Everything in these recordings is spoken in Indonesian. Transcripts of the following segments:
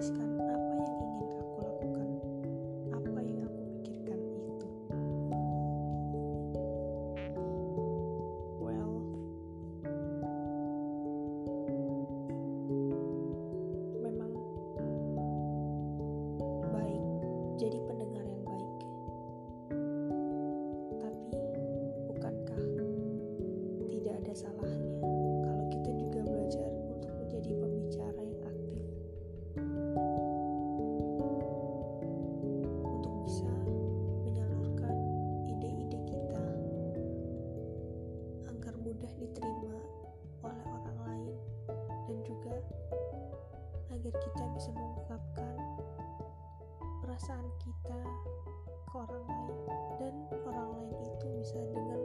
したに agar kita bisa mengungkapkan perasaan kita ke orang lain. Dan orang lain itu bisa dengan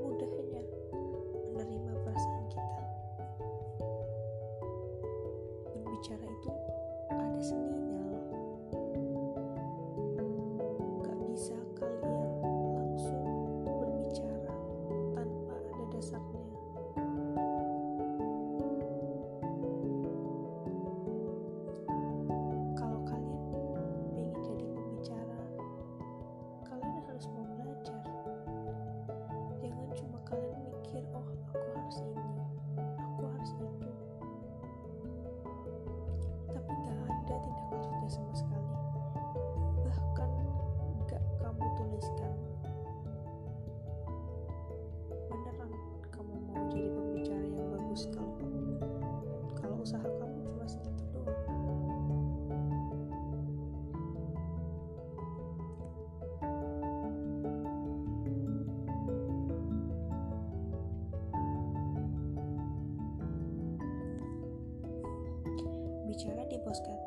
Bicara di podcast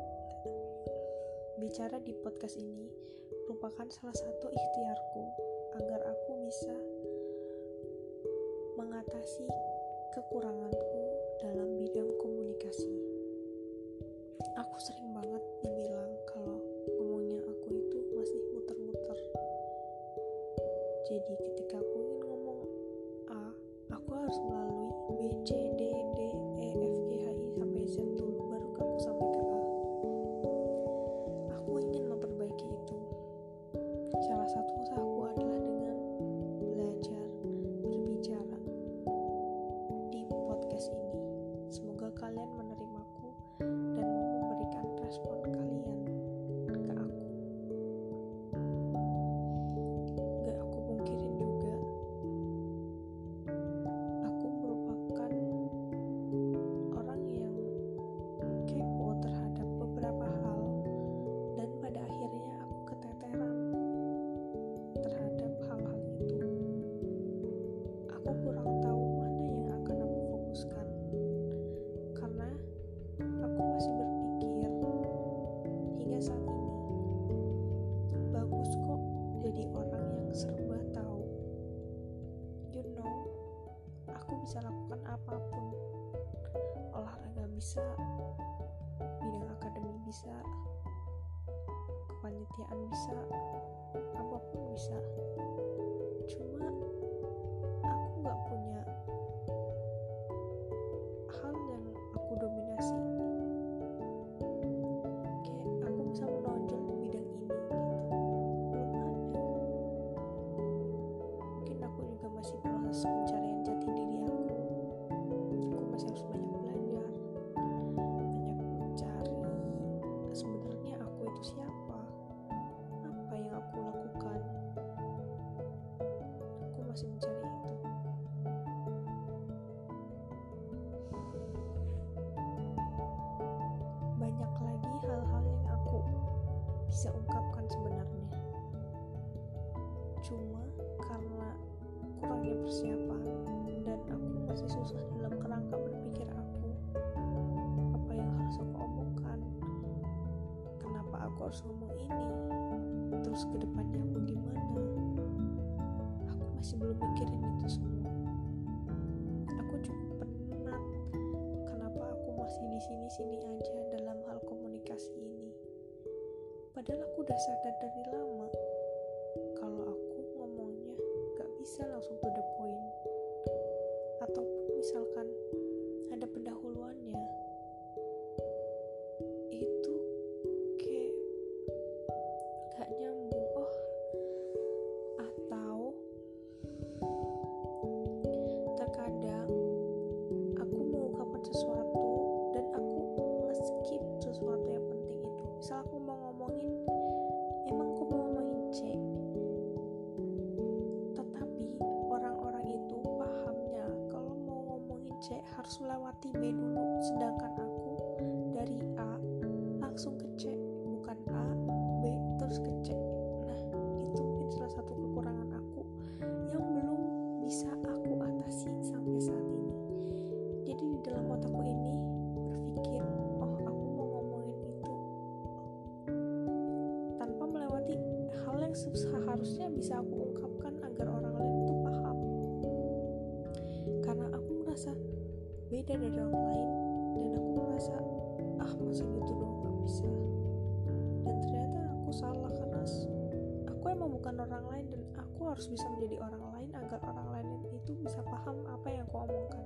Bicara di podcast ini merupakan salah satu ikhtiarku agar aku bisa mengatasi kekuranganku dalam bidang komunikasi. Aku sering banget dibilang kalau ngomongnya aku itu masih muter-muter. Jadi ketika aku ingin ngomong A, aku harus melalui B, C, salah satu usaha bisa bidang akademi bisa kepanitiaan bisa apa pun bisa. masih susah dalam kerangka berpikir aku. Apa yang harus aku omongkan? Kenapa aku harus ngomong ini? Terus ke depannya aku gimana? Aku masih belum mikirin itu semua. Aku cukup penat. Kenapa aku masih di sini sini aja dalam hal komunikasi ini? Padahal aku udah sadar dari lama. Kalau aku ngomongnya gak bisa langsung to the point Misalkan harus melewati B dulu sedangkan aku dari A langsung ke C bukan A B terus ke C. Nah itu mungkin salah satu kekurangan aku yang belum bisa aku atasi sampai saat ini. Jadi di dalam otakku ini berpikir oh aku mau ngomongin itu tanpa melewati hal yang seharusnya bisa aku ungkapkan beda dari orang lain. Dan aku merasa ah masa gitu dong gak bisa. Dan ternyata aku salah karena aku emang bukan orang lain dan aku harus bisa menjadi orang lain agar orang lain itu bisa paham apa yang aku omongkan.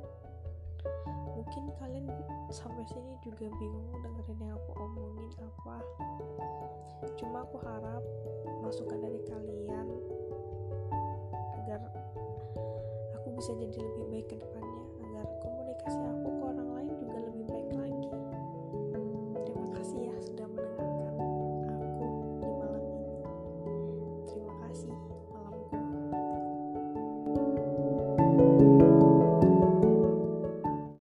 Mungkin kalian sampai sini juga bingung dengerin yang aku omongin apa. Cuma aku harap masukan dari kalian agar aku bisa jadi lebih baik ke depan dikasih aku.